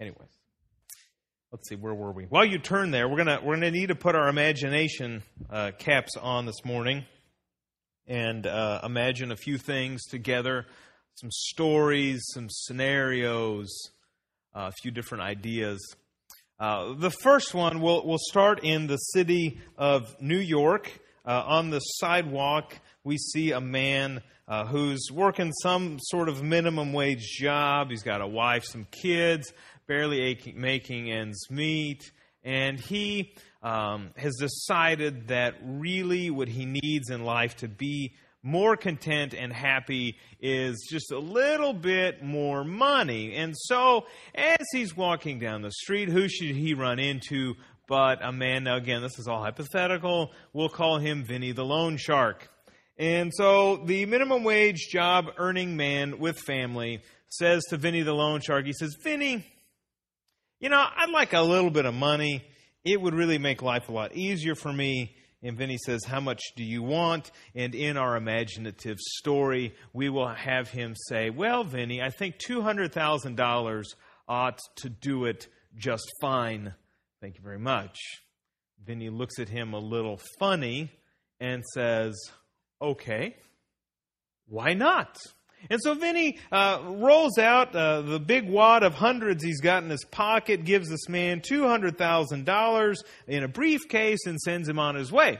Anyways, let's see, where were we? While you turn there, we're gonna we're gonna need to put our imagination uh, caps on this morning and uh, imagine a few things together, some stories, some scenarios, uh, a few different ideas. Uh, the first one will will start in the city of New York. Uh, on the sidewalk, we see a man uh, who's working some sort of minimum wage job. He's got a wife, some kids, barely making ends meet. And he um, has decided that really what he needs in life to be more content and happy is just a little bit more money. And so, as he's walking down the street, who should he run into but a man? Now, again, this is all hypothetical. We'll call him Vinny the Loan Shark. And so, the minimum wage job earning man with family says to Vinny the Loan Shark, he says, Vinny, you know, I'd like a little bit of money. It would really make life a lot easier for me. And Vinny says, How much do you want? And in our imaginative story, we will have him say, Well, Vinny, I think $200,000 ought to do it just fine. Thank you very much. Vinny looks at him a little funny and says, Okay, why not? And so Vinny uh, rolls out uh, the big wad of hundreds he's got in his pocket, gives this man $200,000 in a briefcase, and sends him on his way.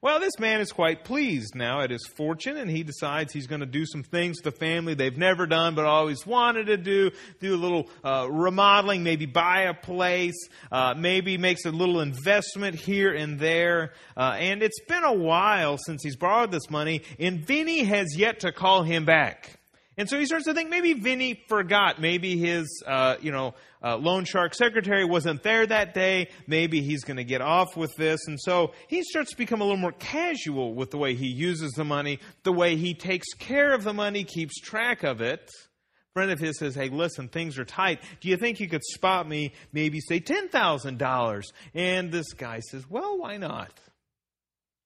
Well, this man is quite pleased now at his fortune, and he decides he's going to do some things for the family they've never done but always wanted to do. Do a little uh, remodeling, maybe buy a place, uh, maybe makes a little investment here and there. Uh, and it's been a while since he's borrowed this money, and Vinny has yet to call him back. And so he starts to think maybe Vinny forgot. Maybe his, uh, you know, uh, loan shark secretary wasn't there that day. Maybe he's going to get off with this. And so he starts to become a little more casual with the way he uses the money, the way he takes care of the money, keeps track of it. A friend of his says, Hey, listen, things are tight. Do you think you could spot me maybe say $10,000? And this guy says, Well, why not?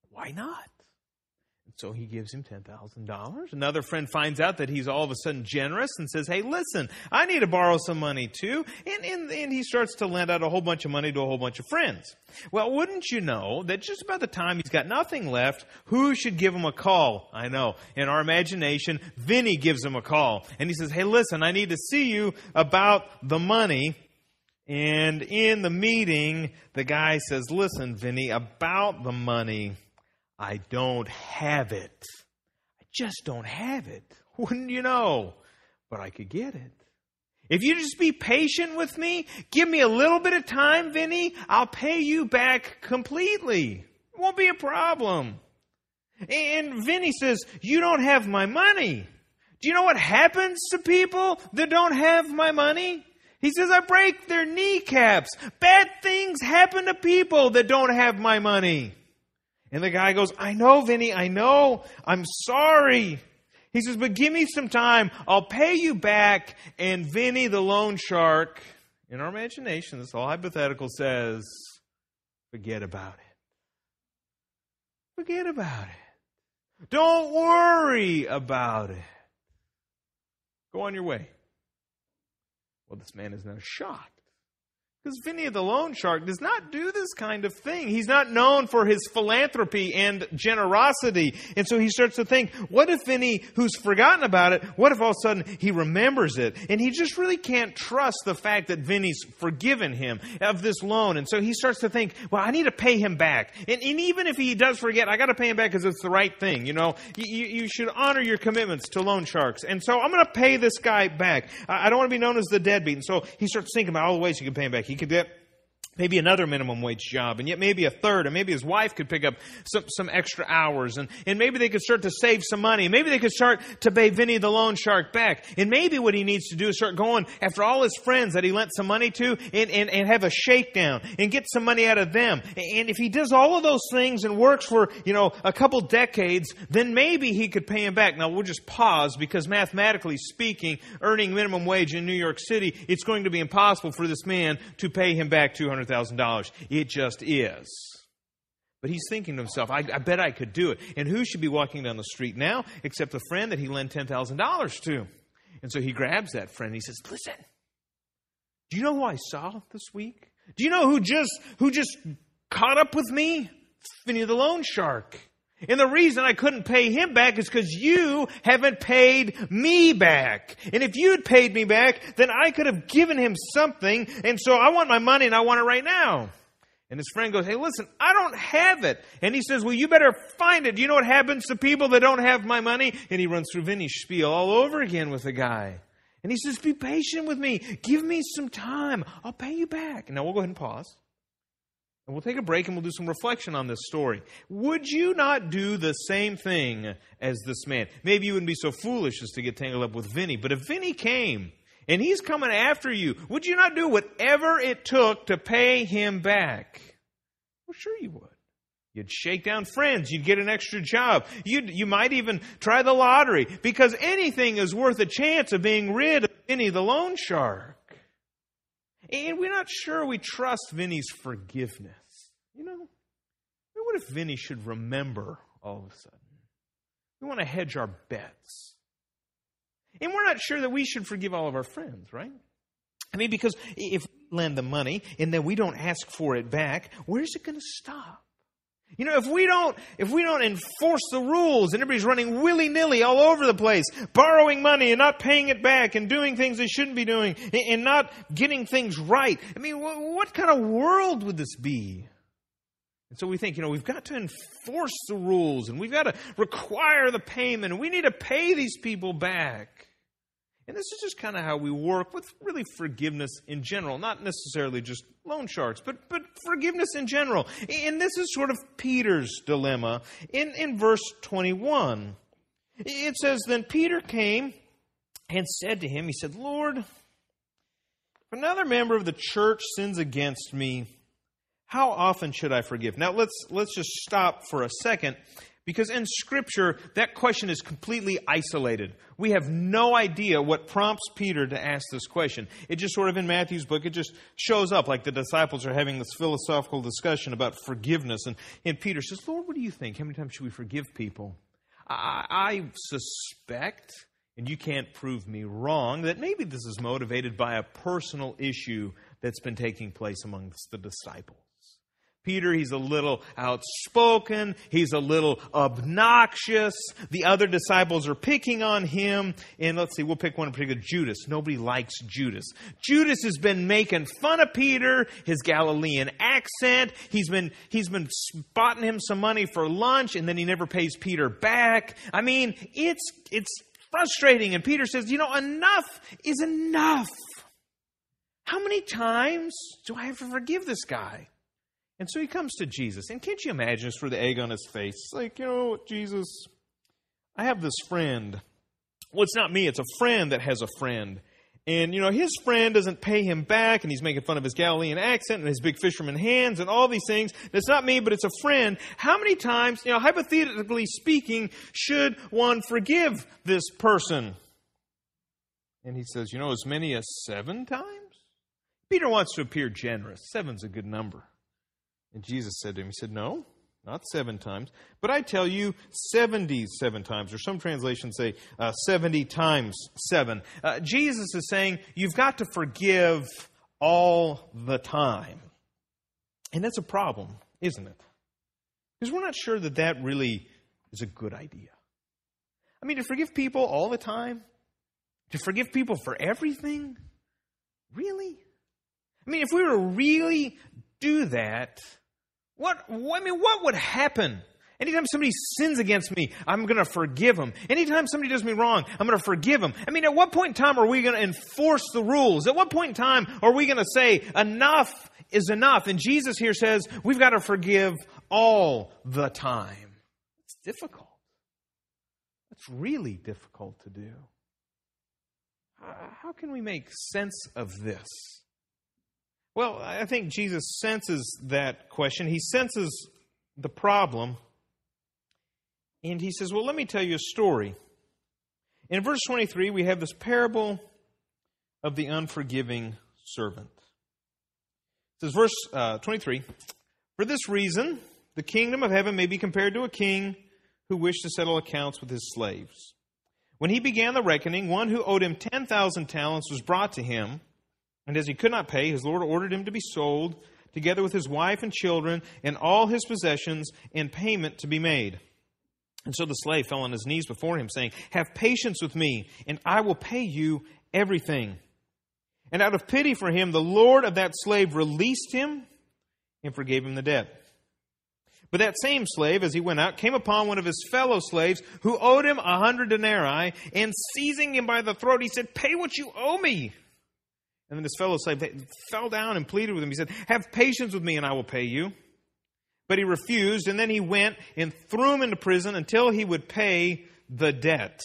Why not? So he gives him $10,000. Another friend finds out that he's all of a sudden generous and says, Hey, listen, I need to borrow some money too. And, and, and he starts to lend out a whole bunch of money to a whole bunch of friends. Well, wouldn't you know that just about the time he's got nothing left, who should give him a call? I know. In our imagination, Vinny gives him a call. And he says, Hey, listen, I need to see you about the money. And in the meeting, the guy says, Listen, Vinny, about the money. I don't have it. I just don't have it. Wouldn't you know? But I could get it. If you just be patient with me, give me a little bit of time, Vinny, I'll pay you back completely. It won't be a problem. And Vinny says, You don't have my money. Do you know what happens to people that don't have my money? He says, I break their kneecaps. Bad things happen to people that don't have my money. And the guy goes, I know, Vinny, I know. I'm sorry. He says, but give me some time. I'll pay you back. And Vinny, the loan shark, in our imagination, this all hypothetical, says, forget about it. Forget about it. Don't worry about it. Go on your way. Well, this man is now shocked. Because Vinny the loan shark does not do this kind of thing. He's not known for his philanthropy and generosity. And so he starts to think, what if Vinny, who's forgotten about it, what if all of a sudden he remembers it? And he just really can't trust the fact that Vinny's forgiven him of this loan. And so he starts to think, well, I need to pay him back. And, and even if he does forget, I got to pay him back because it's the right thing. You know, you, you should honor your commitments to loan sharks. And so I'm going to pay this guy back. I, I don't want to be known as the deadbeat. And so he starts thinking about all the ways he can pay him back. He could get maybe another minimum wage job and yet maybe a third and maybe his wife could pick up some, some extra hours and, and maybe they could start to save some money maybe they could start to pay vinny the loan shark back and maybe what he needs to do is start going after all his friends that he lent some money to and, and, and have a shakedown and get some money out of them. And if he does all of those things and works for you know a couple decades then maybe he could pay him back. Now we'll just pause because mathematically speaking earning minimum wage in new york city it's going to be impossible for this man to pay him back 200 $200,000. It just is. But he's thinking to himself, I, I, bet I could do it. And who should be walking down the street now except the friend that he lent $10,000 to? And so he grabs that friend and he says, Listen, Do you know who I saw this week? Do you know who just who just caught up with me? Vinny the loan shark. And the reason I couldn't pay him back is because you haven't paid me back. And if you'd paid me back, then I could have given him something. And so I want my money and I want it right now. And his friend goes, Hey, listen, I don't have it. And he says, Well, you better find it. Do you know what happens to people that don't have my money? And he runs through Vinny's spiel all over again with the guy. And he says, Be patient with me. Give me some time. I'll pay you back. Now we'll go ahead and pause. And we'll take a break and we'll do some reflection on this story. Would you not do the same thing as this man? Maybe you wouldn't be so foolish as to get tangled up with Vinny, but if Vinny came and he's coming after you, would you not do whatever it took to pay him back? Well, sure you would. You'd shake down friends. You'd get an extra job. You'd, you might even try the lottery because anything is worth a chance of being rid of Vinny the loan shark. And we're not sure we trust Vinny's forgiveness. You know, what if Vinny should remember all of a sudden? We want to hedge our bets. And we're not sure that we should forgive all of our friends, right? I mean, because if we lend the money and then we don't ask for it back, where's it going to stop? You know, if we don't, if we don't enforce the rules and everybody's running willy nilly all over the place, borrowing money and not paying it back and doing things they shouldn't be doing and not getting things right, I mean, what kind of world would this be? And so we think, you know, we've got to enforce the rules and we've got to require the payment and we need to pay these people back. And this is just kind of how we work with really forgiveness in general, not necessarily just loan sharks, but, but forgiveness in general. And this is sort of Peter's dilemma in, in verse 21. It says, Then Peter came and said to him, He said, Lord, if another member of the church sins against me, how often should I forgive? Now let's let's just stop for a second because in scripture that question is completely isolated. We have no idea what prompts Peter to ask this question. It just sort of in Matthew's book it just shows up like the disciples are having this philosophical discussion about forgiveness and, and Peter says, "Lord, what do you think? How many times should we forgive people?" I, I suspect and you can't prove me wrong, that maybe this is motivated by a personal issue that's been taking place amongst the disciples. Peter, he's a little outspoken. He's a little obnoxious. The other disciples are picking on him. And let's see, we'll pick one in particular Judas. Nobody likes Judas. Judas has been making fun of Peter, his Galilean accent. He's been, he's been spotting him some money for lunch and then he never pays Peter back. I mean, it's, it's frustrating. And Peter says, you know, enough is enough. How many times do I have to forgive this guy? And so he comes to Jesus. And can't you imagine just for the egg on his face? It's like, you know, Jesus, I have this friend. Well, it's not me, it's a friend that has a friend. And, you know, his friend doesn't pay him back, and he's making fun of his Galilean accent and his big fisherman hands and all these things. It's not me, but it's a friend. How many times, you know, hypothetically speaking, should one forgive this person? And he says, you know, as many as seven times? Peter wants to appear generous. Seven's a good number. And Jesus said to him, He said, No, not seven times, but I tell you, 77 times, or some translations say uh, 70 times seven. Uh, Jesus is saying, You've got to forgive all the time. And that's a problem, isn't it? Because we're not sure that that really is a good idea. I mean, to forgive people all the time, to forgive people for everything, really? I mean, if we were to really do that, what, I mean, what would happen? Anytime somebody sins against me, I'm going to forgive them. Anytime somebody does me wrong, I'm going to forgive them. I mean, at what point in time are we going to enforce the rules? At what point in time are we going to say enough is enough? And Jesus here says we've got to forgive all the time. It's difficult. It's really difficult to do. How can we make sense of this? Well, I think Jesus senses that question. He senses the problem. And he says, Well, let me tell you a story. In verse 23, we have this parable of the unforgiving servant. It says, verse uh, 23 For this reason, the kingdom of heaven may be compared to a king who wished to settle accounts with his slaves. When he began the reckoning, one who owed him 10,000 talents was brought to him. And as he could not pay, his Lord ordered him to be sold, together with his wife and children, and all his possessions, and payment to be made. And so the slave fell on his knees before him, saying, Have patience with me, and I will pay you everything. And out of pity for him, the Lord of that slave released him and forgave him the debt. But that same slave, as he went out, came upon one of his fellow slaves who owed him a hundred denarii, and seizing him by the throat, he said, Pay what you owe me. And then his fellow slave fell down and pleaded with him. He said, Have patience with me, and I will pay you. But he refused, and then he went and threw him into prison until he would pay the debt.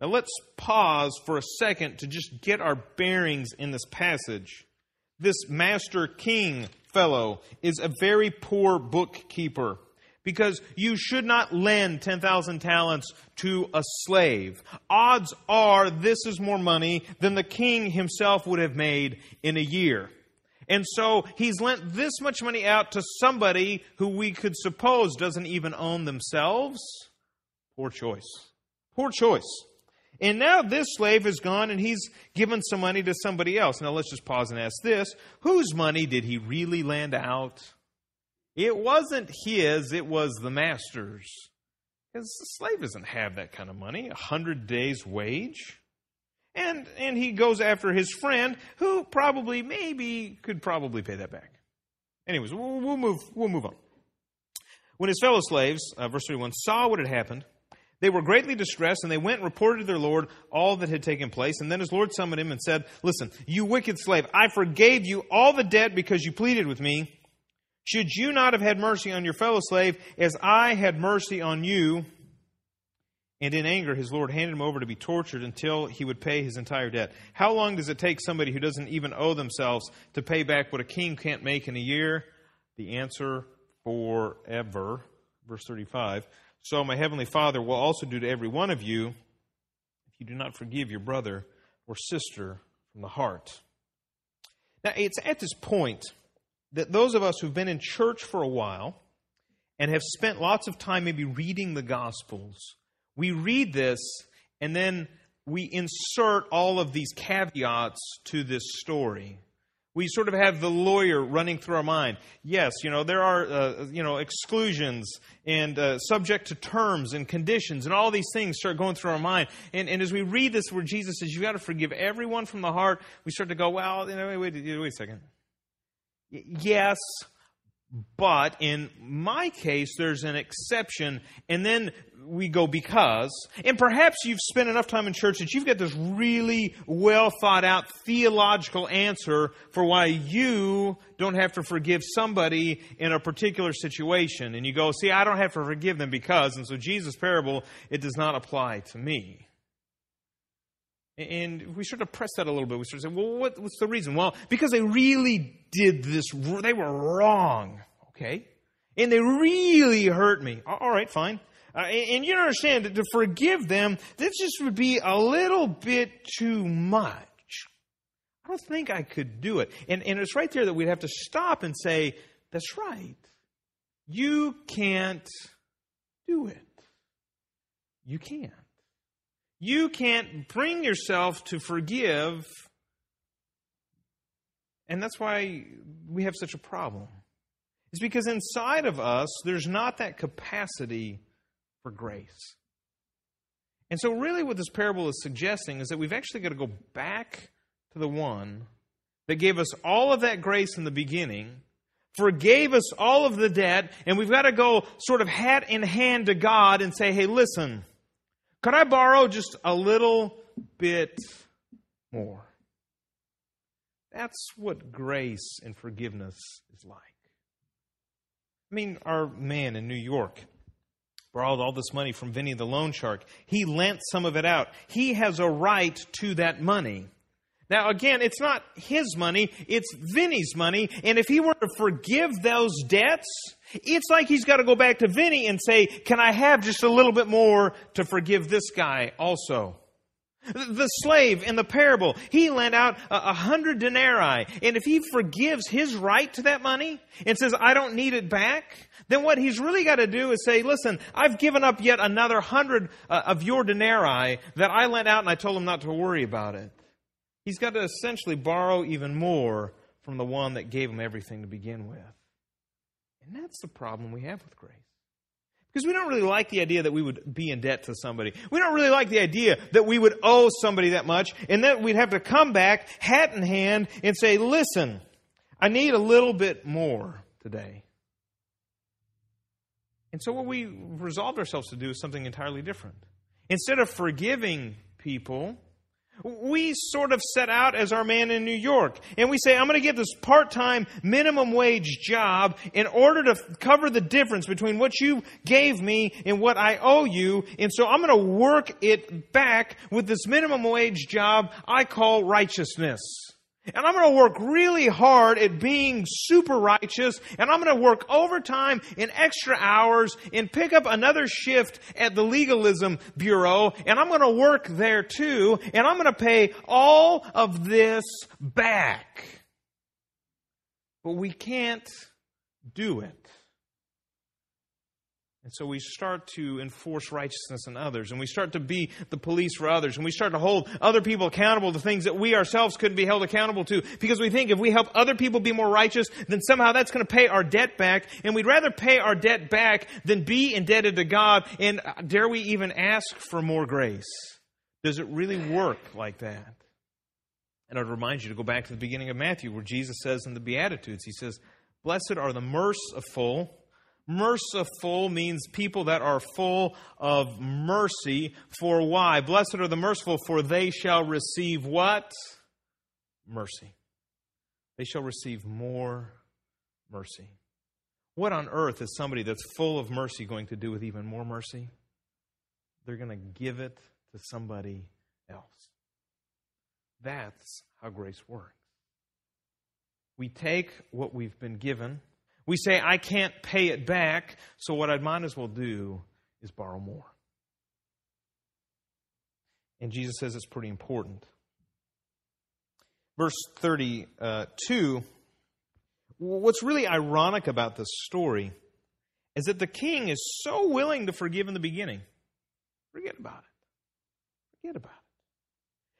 Now let's pause for a second to just get our bearings in this passage. This master king fellow is a very poor bookkeeper because you should not lend 10,000 talents to a slave. Odds are this is more money than the king himself would have made in a year. And so he's lent this much money out to somebody who we could suppose doesn't even own themselves. Poor choice. Poor choice. And now this slave is gone and he's given some money to somebody else. Now let's just pause and ask this whose money did he really lend out? It wasn't his, it was the master's. Because the slave doesn't have that kind of money, a hundred days' wage. And, and he goes after his friend, who probably, maybe, could probably pay that back. Anyways, we'll, we'll move, we'll move on. When his fellow slaves, uh, verse 31, saw what had happened, they were greatly distressed, and they went and reported to their Lord all that had taken place. And then his Lord summoned him and said, Listen, you wicked slave, I forgave you all the debt because you pleaded with me. Should you not have had mercy on your fellow slave as I had mercy on you? And in anger, his Lord handed him over to be tortured until he would pay his entire debt. How long does it take somebody who doesn't even owe themselves to pay back what a king can't make in a year? The answer forever. Verse 35 so my heavenly Father will also do to every one of you if you do not forgive your brother or sister from the heart. Now, it's at this point that those of us who've been in church for a while and have spent lots of time maybe reading the Gospels, we read this and then we insert all of these caveats to this story we sort of have the lawyer running through our mind. Yes, you know, there are, uh, you know, exclusions and uh, subject to terms and conditions and all these things start going through our mind. And, and as we read this where Jesus says, you've got to forgive everyone from the heart, we start to go, well, you know, wait, wait, wait a second. Yes, but in my case, there's an exception. And then we go because. And perhaps you've spent enough time in church that you've got this really well thought out theological answer for why you don't have to forgive somebody in a particular situation. And you go, see, I don't have to forgive them because. And so Jesus' parable, it does not apply to me. And we sort of press that a little bit. We sort of say, well, what, what's the reason? Well, because they really did this, they were wrong, okay? And they really hurt me. All right, fine. Uh, and, and you understand that to forgive them, this just would be a little bit too much. I don't think I could do it. And, and it's right there that we'd have to stop and say, that's right. You can't do it. You can't. You can't bring yourself to forgive. And that's why we have such a problem. It's because inside of us, there's not that capacity for grace. And so, really, what this parable is suggesting is that we've actually got to go back to the one that gave us all of that grace in the beginning, forgave us all of the debt, and we've got to go sort of hat in hand to God and say, hey, listen, could I borrow just a little bit more? That's what grace and forgiveness is like. I mean, our man in New York borrowed all this money from Vinny the loan shark. He lent some of it out. He has a right to that money. Now, again, it's not his money, it's Vinny's money. And if he were to forgive those debts, it's like he's got to go back to Vinny and say, Can I have just a little bit more to forgive this guy also? The slave in the parable, he lent out a hundred denarii. And if he forgives his right to that money and says, I don't need it back, then what he's really got to do is say, listen, I've given up yet another hundred uh, of your denarii that I lent out and I told him not to worry about it. He's got to essentially borrow even more from the one that gave him everything to begin with. And that's the problem we have with grace. Because we don't really like the idea that we would be in debt to somebody. We don't really like the idea that we would owe somebody that much and that we'd have to come back, hat in hand, and say, listen, I need a little bit more today. And so what we resolved ourselves to do is something entirely different. Instead of forgiving people, we sort of set out as our man in New York and we say, I'm going to get this part time minimum wage job in order to cover the difference between what you gave me and what I owe you. And so I'm going to work it back with this minimum wage job I call righteousness. And I'm going to work really hard at being super righteous, and I'm going to work overtime in extra hours and pick up another shift at the legalism bureau, and I'm going to work there too, and I'm going to pay all of this back. But we can't do it. And so we start to enforce righteousness in others, and we start to be the police for others, and we start to hold other people accountable to things that we ourselves couldn't be held accountable to, because we think if we help other people be more righteous, then somehow that's going to pay our debt back, and we'd rather pay our debt back than be indebted to God, and uh, dare we even ask for more grace? Does it really work like that? And I'd remind you to go back to the beginning of Matthew, where Jesus says in the Beatitudes, He says, Blessed are the merciful, Merciful means people that are full of mercy. For why? Blessed are the merciful, for they shall receive what? Mercy. They shall receive more mercy. What on earth is somebody that's full of mercy going to do with even more mercy? They're going to give it to somebody else. That's how grace works. We take what we've been given we say, I can't pay it back, so what I might as well do is borrow more. And Jesus says it's pretty important. Verse 32 what's really ironic about this story is that the king is so willing to forgive in the beginning. Forget about it. Forget about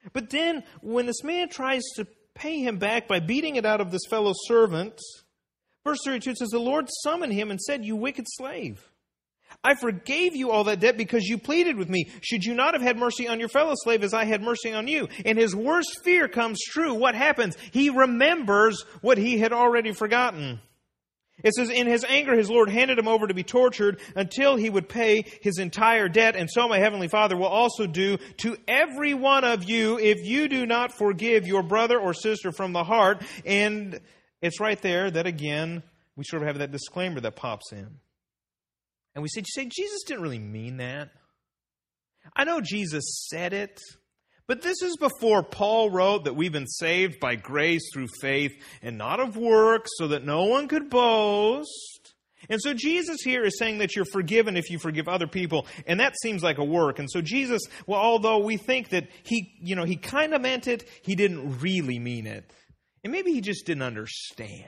it. But then, when this man tries to pay him back by beating it out of this fellow servant, Verse 32 says, The Lord summoned him and said, You wicked slave. I forgave you all that debt because you pleaded with me. Should you not have had mercy on your fellow slave as I had mercy on you? And his worst fear comes true. What happens? He remembers what he had already forgotten. It says, In his anger, his Lord handed him over to be tortured until he would pay his entire debt. And so my heavenly Father will also do to every one of you if you do not forgive your brother or sister from the heart. And it's right there that again, we sort of have that disclaimer that pops in. And we say, you say Jesus didn't really mean that. I know Jesus said it, but this is before Paul wrote that we've been saved by grace through faith and not of works so that no one could boast. And so Jesus here is saying that you're forgiven if you forgive other people, and that seems like a work. And so Jesus, well, although we think that he, you know, he kind of meant it, he didn't really mean it. And maybe he just didn't understand.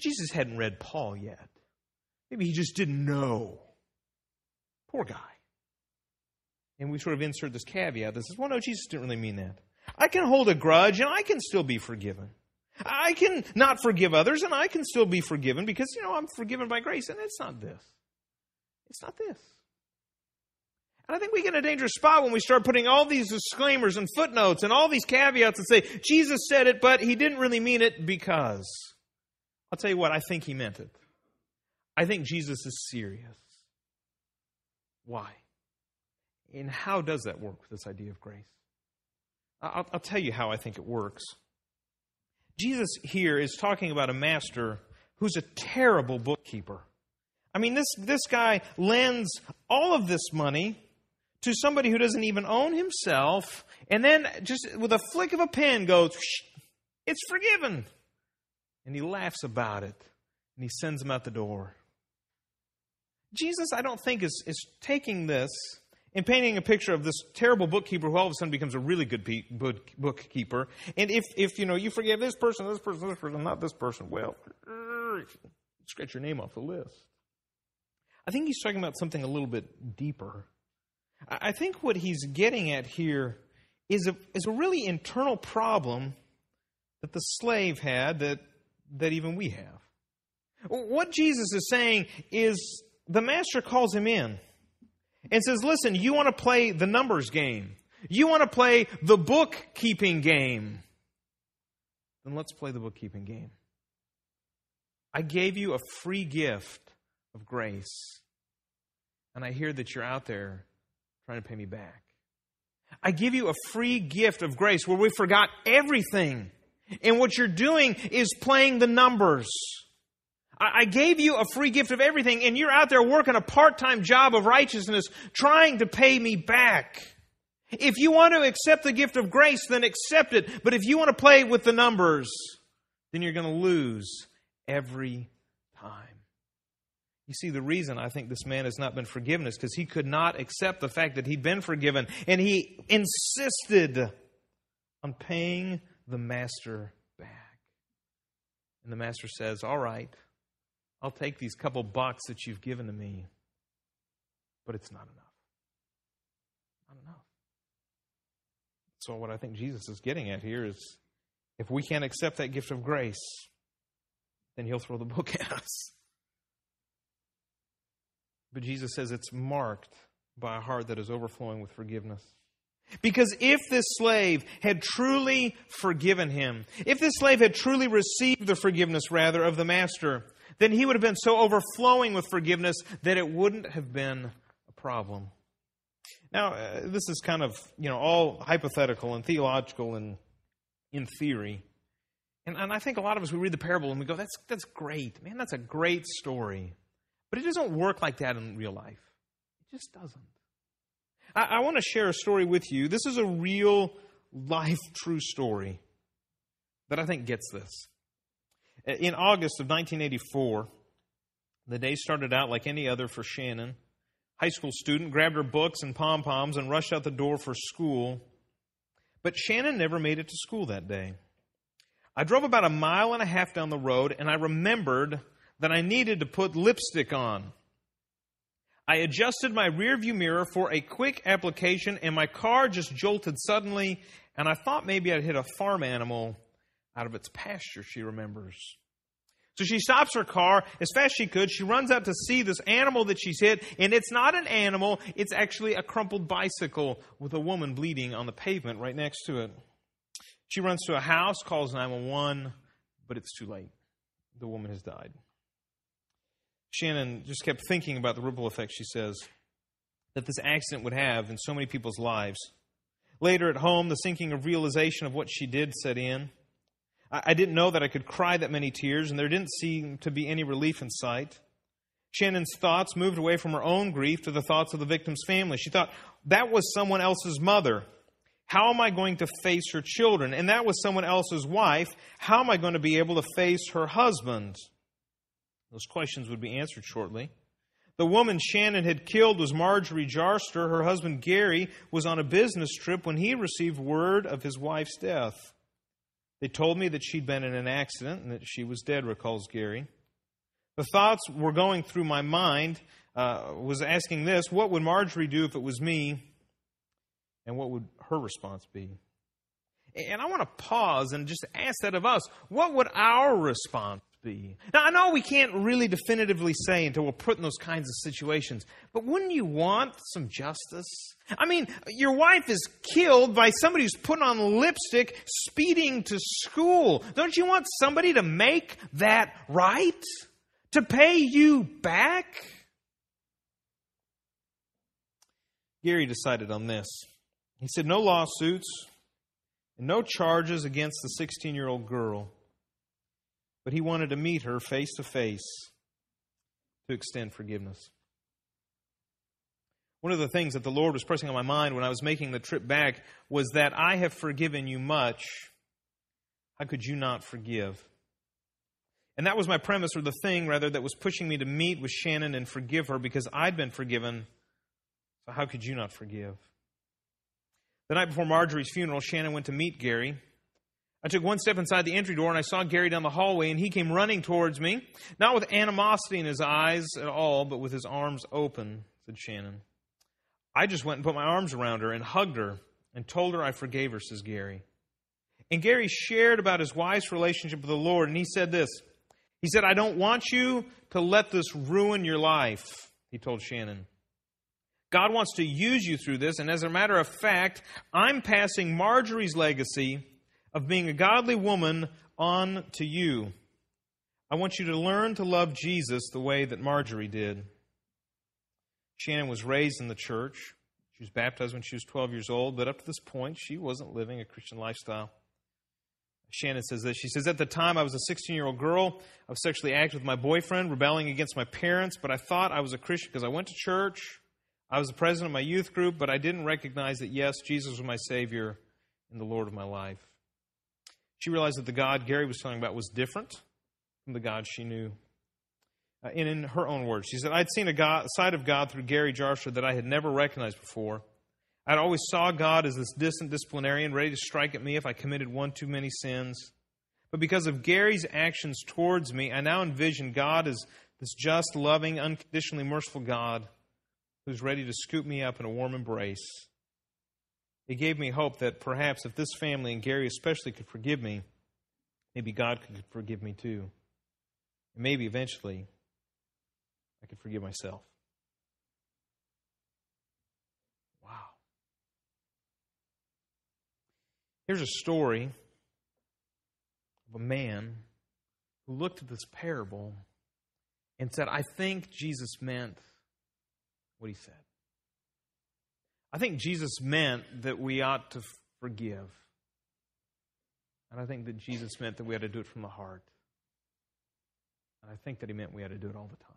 Jesus hadn't read Paul yet. Maybe he just didn't know. Poor guy. And we sort of insert this caveat that says, well, no, Jesus didn't really mean that. I can hold a grudge and I can still be forgiven. I can not forgive others and I can still be forgiven because, you know, I'm forgiven by grace. And it's not this. It's not this. I think we get in a dangerous spot when we start putting all these disclaimers and footnotes and all these caveats and say, Jesus said it, but he didn't really mean it because. I'll tell you what, I think he meant it. I think Jesus is serious. Why? And how does that work with this idea of grace? I'll, I'll tell you how I think it works. Jesus here is talking about a master who's a terrible bookkeeper. I mean, this, this guy lends all of this money to somebody who doesn't even own himself, and then just with a flick of a pen goes, It's forgiven. And he laughs about it, and he sends him out the door. Jesus, I don't think, is, is taking this and painting a picture of this terrible bookkeeper who all of a sudden becomes a really good bookkeeper. And if, if you know you forgive this person, this person, this person, not this person, well, scratch your name off the list. I think he's talking about something a little bit deeper. I think what he's getting at here is a, is a really internal problem that the slave had that, that even we have. What Jesus is saying is the master calls him in and says, Listen, you want to play the numbers game, you want to play the bookkeeping game. Then let's play the bookkeeping game. I gave you a free gift of grace, and I hear that you're out there trying to pay me back. I give you a free gift of grace where we forgot everything. And what you're doing is playing the numbers. I gave you a free gift of everything, and you're out there working a part time job of righteousness trying to pay me back. If you want to accept the gift of grace, then accept it. But if you want to play with the numbers, then you're going to lose every. You see, the reason I think this man has not been forgiven is because he could not accept the fact that he'd been forgiven, and he insisted on paying the master back. And the master says, All right, I'll take these couple bucks that you've given to me, but it's not enough. Not enough. So, what I think Jesus is getting at here is if we can't accept that gift of grace, then he'll throw the book at us. But Jesus says it's marked by a heart that is overflowing with forgiveness. Because if this slave had truly forgiven him, if this slave had truly received the forgiveness, rather, of the master, then he would have been so overflowing with forgiveness that it wouldn't have been a problem. Now, uh, this is kind of, you know, all hypothetical and theological and in theory. And, and I think a lot of us, we read the parable and we go, that's, that's great. Man, that's a great story. But it doesn't work like that in real life. It just doesn't. I, I want to share a story with you. This is a real life true story that I think gets this. In August of 1984, the day started out like any other for Shannon. High school student grabbed her books and pom poms and rushed out the door for school. But Shannon never made it to school that day. I drove about a mile and a half down the road and I remembered that I needed to put lipstick on. I adjusted my rearview mirror for a quick application, and my car just jolted suddenly, and I thought maybe I'd hit a farm animal out of its pasture, she remembers. So she stops her car as fast as she could. She runs out to see this animal that she's hit, and it's not an animal, it's actually a crumpled bicycle with a woman bleeding on the pavement right next to it. She runs to a house, calls 911, but it's too late. The woman has died. Shannon just kept thinking about the ripple effect, she says, that this accident would have in so many people's lives. Later at home, the sinking of realization of what she did set in. I didn't know that I could cry that many tears, and there didn't seem to be any relief in sight. Shannon's thoughts moved away from her own grief to the thoughts of the victim's family. She thought, that was someone else's mother. How am I going to face her children? And that was someone else's wife. How am I going to be able to face her husband? Those questions would be answered shortly. The woman Shannon had killed was Marjorie Jarstfer. Her husband Gary was on a business trip when he received word of his wife's death. They told me that she'd been in an accident and that she was dead, recalls Gary. The thoughts were going through my mind, uh, was asking this what would Marjorie do if it was me? And what would her response be? And I want to pause and just ask that of us. What would our response be. Now, I know we can't really definitively say until we're put in those kinds of situations, but wouldn't you want some justice? I mean, your wife is killed by somebody who's putting on lipstick speeding to school. Don't you want somebody to make that right? To pay you back? Gary decided on this. He said, No lawsuits and no charges against the 16 year old girl but he wanted to meet her face to face to extend forgiveness. One of the things that the Lord was pressing on my mind when I was making the trip back was that I have forgiven you much. How could you not forgive? And that was my premise, or the thing, rather, that was pushing me to meet with Shannon and forgive her because I'd been forgiven. So, how could you not forgive? The night before Marjorie's funeral, Shannon went to meet Gary. I took one step inside the entry door and I saw Gary down the hallway, and he came running towards me, not with animosity in his eyes at all, but with his arms open, said Shannon. I just went and put my arms around her and hugged her. and told her I forgave her, says Gary. And Gary shared about his wife's relationship with the Lord, and he said this. He said, I don't want you to let this ruin your life, he told Shannon. God wants to use you through this, and as a matter of fact, I'm passing Marjorie's legacy of being a godly woman on to you. I want you to learn to love Jesus the way that Marjorie did. Shannon was raised in the church. She was baptized when she was 12 years old, but up to this point, she wasn't living a Christian lifestyle. Shannon says this. She says, At the time, I was a 16 year old girl. I was sexually active with my boyfriend, rebelling against my parents, but I thought I was a Christian because I went to church. I was the president of my youth group, but I didn't recognize that, yes, Jesus was my Savior and the Lord of my life. She realized that the God Gary was talking about was different from the God she knew. Uh, and in her own words, she said, I'd seen a God, side of God through Gary Jarsha that I had never recognized before. I'd always saw God as this distant disciplinarian ready to strike at me if I committed one too many sins. But because of Gary's actions towards me, I now envision God as this just, loving, unconditionally merciful God who's ready to scoop me up in a warm embrace. It gave me hope that perhaps if this family, and Gary especially, could forgive me, maybe God could forgive me too. And maybe eventually I could forgive myself. Wow. Here's a story of a man who looked at this parable and said, I think Jesus meant what he said. I think Jesus meant that we ought to forgive. And I think that Jesus meant that we had to do it from the heart. And I think that he meant we had to do it all the time.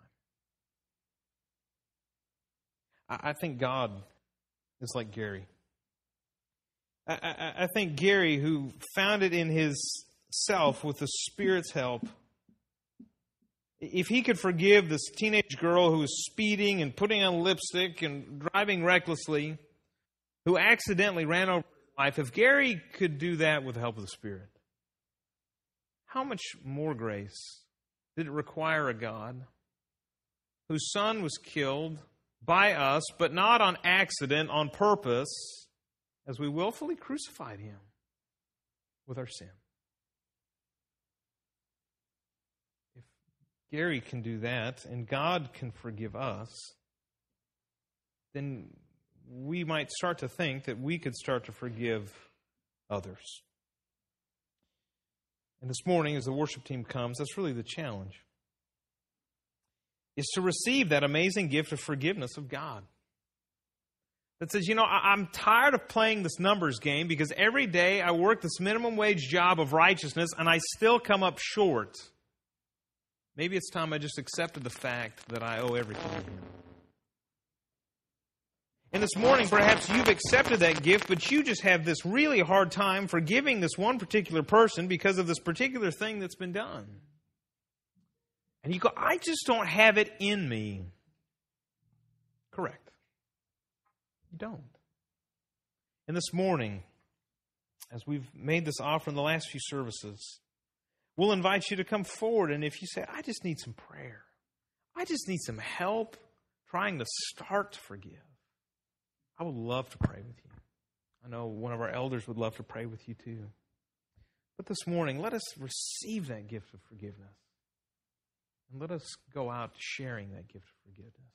I, I think God is like Gary. I, I, I think Gary, who found it in his self with the Spirit's help, if he could forgive this teenage girl who was speeding and putting on lipstick and driving recklessly, who accidentally ran over wife, if Gary could do that with the help of the Spirit, how much more grace did it require a God whose son was killed by us, but not on accident, on purpose, as we willfully crucified him with our sin? If Gary can do that and God can forgive us, then we might start to think that we could start to forgive others. And this morning, as the worship team comes, that's really the challenge. Is to receive that amazing gift of forgiveness of God. That says, you know, I'm tired of playing this numbers game because every day I work this minimum wage job of righteousness and I still come up short. Maybe it's time I just accepted the fact that I owe everything to Him. And this morning, perhaps you've accepted that gift, but you just have this really hard time forgiving this one particular person because of this particular thing that's been done. And you go, I just don't have it in me. Correct. You don't. And this morning, as we've made this offer in the last few services, we'll invite you to come forward. And if you say, I just need some prayer, I just need some help trying to start to forgive I would love to pray with you. I know one of our elders would love to pray with you too. But this morning, let us receive that gift of forgiveness. And let us go out sharing that gift of forgiveness.